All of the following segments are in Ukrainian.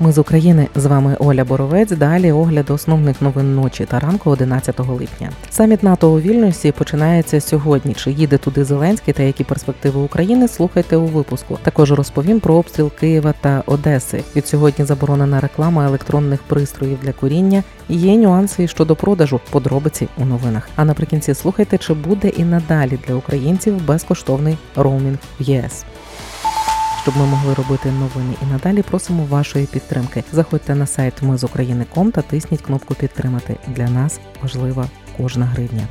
Ми з України з вами Оля Боровець. Далі огляд основних новин ночі та ранку 11 липня. Саміт НАТО у Вільнюсі починається сьогодні. Чи їде туди Зеленський та які перспективи України? Слухайте у випуску. Також розповім про обстріл Києва та Одеси. Від сьогодні заборонена реклама електронних пристроїв для куріння. Є нюанси щодо продажу. Подробиці у новинах. А наприкінці слухайте, чи буде і надалі для українців безкоштовний роумінг в ЄС щоб ми могли робити новини і надалі просимо вашої підтримки. Заходьте на сайт Ми з України.ком та тисніть кнопку Підтримати. Для нас важлива кожна гривня.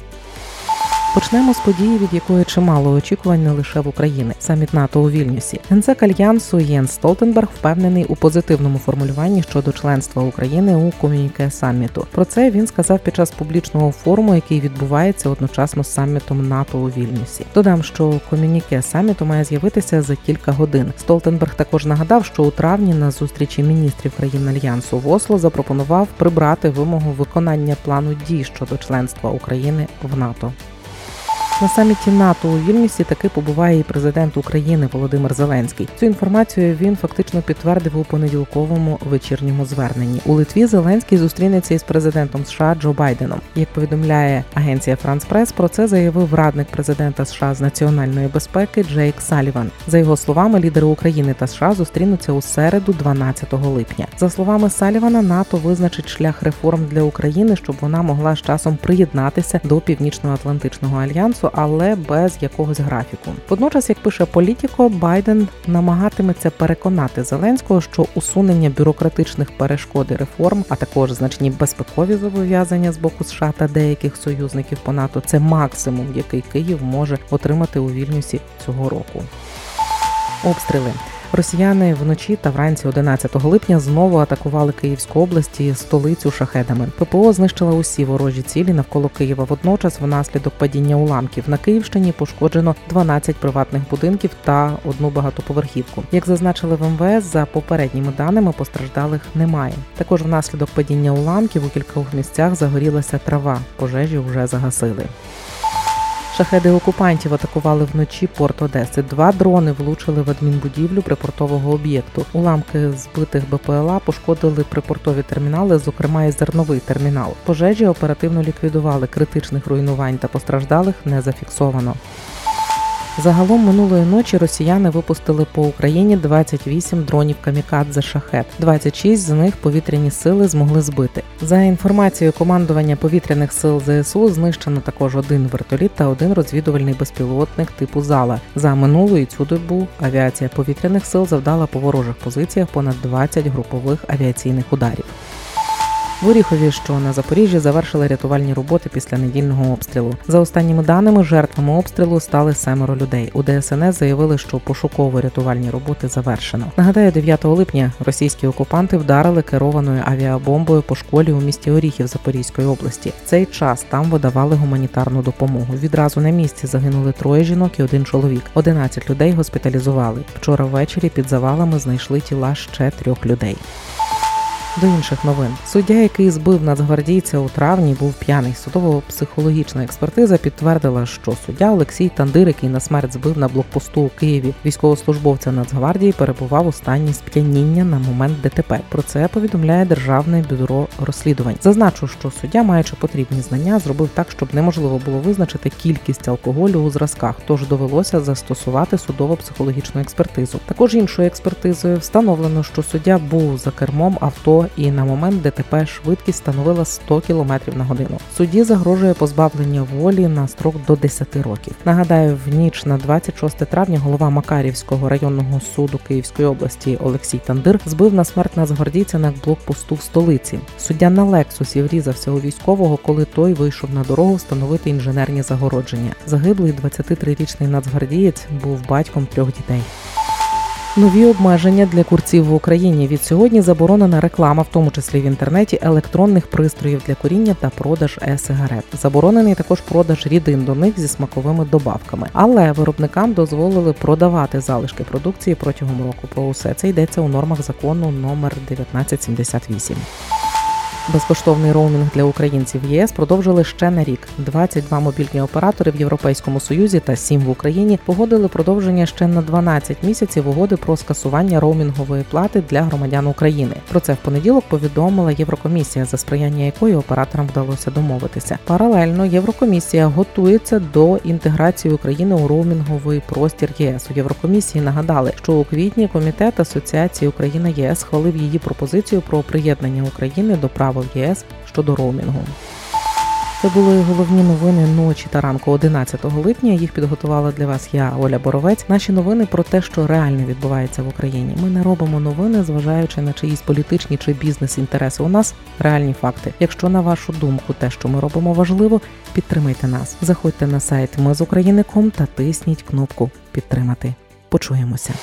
Почнемо з події, від якої чимало очікувань не лише в Україні. Саміт НАТО у Вільнюсі. Генсек альянсу Єн Столтенберг впевнений у позитивному формулюванні щодо членства України у комюніке саміту. Про це він сказав під час публічного форуму, який відбувається одночасно з самітом НАТО у Вільнюсі. Додам, що комюніке саміту має з'явитися за кілька годин. Столтенберг також нагадав, що у травні на зустрічі міністрів країн альянсу в Осло запропонував прибрати вимогу виконання плану дій щодо членства України в НАТО. На саміті НАТО у Вільнюсі таки побуває і президент України Володимир Зеленський. Цю інформацію він фактично підтвердив у понеділковому вечірньому зверненні. У Литві Зеленський зустрінеться із президентом США Джо Байденом. Як повідомляє агенція Франс Прес, про це заявив радник президента США з національної безпеки Джейк Саліван. За його словами, лідери України та США зустрінуться у середу, 12 липня. За словами Салівана, НАТО визначить шлях реформ для України, щоб вона могла з часом приєднатися до Північно-Атлантичного альянсу але без якогось графіку. Водночас, як пише Політіко, Байден намагатиметься переконати Зеленського, що усунення бюрократичних перешкод і реформ, а також значні безпекові зобов'язання з боку США та деяких союзників по НАТО це максимум, який Київ може отримати у Вільнюсі цього року. Обстріли Росіяни вночі та вранці 11 липня знову атакували Київську область і столицю шахедами. ППО знищила усі ворожі цілі навколо Києва. Водночас, внаслідок падіння уламків на Київщині пошкоджено 12 приватних будинків та одну багатоповерхівку. Як зазначили в МВС, за попередніми даними постраждалих немає. Також внаслідок падіння уламків у кількох місцях загорілася трава. Пожежі вже загасили. Шахеди окупантів атакували вночі порт Одеси. Два дрони влучили в адмінбудівлю припортового об'єкту. Уламки збитих БПЛА пошкодили припортові термінали, зокрема і зерновий термінал. Пожежі оперативно ліквідували критичних руйнувань та постраждалих не зафіксовано. Загалом минулої ночі росіяни випустили по Україні 28 дронів камікадзе шахет. 26 з них повітряні сили змогли збити. За інформацією командування повітряних сил ЗСУ знищено також один вертоліт та один розвідувальний безпілотник типу зала. За минулу і цю добу авіація повітряних сил завдала по ворожих позиціях понад 20 групових авіаційних ударів. В Оріхові, що на Запоріжжі, завершили рятувальні роботи після недільного обстрілу. За останніми даними, жертвами обстрілу стали семеро людей. У ДСНС заявили, що пошуково-рятувальні роботи завершено. Нагадаю, 9 липня російські окупанти вдарили керованою авіабомбою по школі у місті Оріхів Запорізької області. В цей час там видавали гуманітарну допомогу. Відразу на місці загинули троє жінок і один чоловік. 11 людей госпіталізували. Вчора ввечері під завалами знайшли тіла ще трьох людей. До інших новин суддя, який збив нацгвардійця у травні, був п'яний. Судово-психологічна експертиза підтвердила, що суддя Олексій Тандир, який на смерть збив на блокпосту у Києві військовослужбовця Нацгвардії, перебував у стані сп'яніння на момент ДТП. Про це повідомляє державне бюро розслідувань. Зазначу, що суддя, маючи потрібні знання, зробив так, щоб неможливо було визначити кількість алкоголю у зразках, тож довелося застосувати судово-психологічну експертизу. Також іншою експертизою встановлено, що суддя був за кермом авто і на момент ДТП швидкість становила 100 км на годину. Судді загрожує позбавлення волі на строк до 10 років. Нагадаю, в ніч на 26 травня голова Макарівського районного суду Київської області Олексій Тандир збив на смерть нацгвардійця на блокпосту в столиці. Суддя на Лексусі врізався у військового, коли той вийшов на дорогу встановити інженерні загородження. Загиблий 23-річний нацгвардієць був батьком трьох дітей. Нові обмеження для курців в Україні від сьогодні заборонена реклама, в тому числі в інтернеті, електронних пристроїв для куріння та продаж е-сигарет. Заборонений також продаж рідин до них зі смаковими добавками, але виробникам дозволили продавати залишки продукції протягом року. Про усе це йдеться у нормах закону номер 1978. Безкоштовний роумінг для українців ЄС продовжили ще на рік. 22 мобільні оператори в Європейському Союзі та 7 в Україні погодили продовження ще на 12 місяців угоди про скасування роумінгової плати для громадян України. Про це в понеділок повідомила Єврокомісія, за сприяння якої операторам вдалося домовитися. Паралельно Єврокомісія готується до інтеграції України у роумінговий простір ЄС. У Єврокомісії нагадали, що у квітні комітет Асоціації Україна ЄС схвалив її пропозицію про приєднання України до правил ЄС щодо роумінгу. Це були головні новини ночі та ранку 11 липня. Їх підготувала для вас я, Оля Боровець. Наші новини про те, що реально відбувається в Україні. Ми не робимо новини, зважаючи на чиїсь політичні чи бізнес-інтереси. У нас реальні факти. Якщо на вашу думку, те, що ми робимо, важливо, підтримайте нас. Заходьте на сайт Ми з України.ком та тисніть кнопку Підтримати. Почуємося.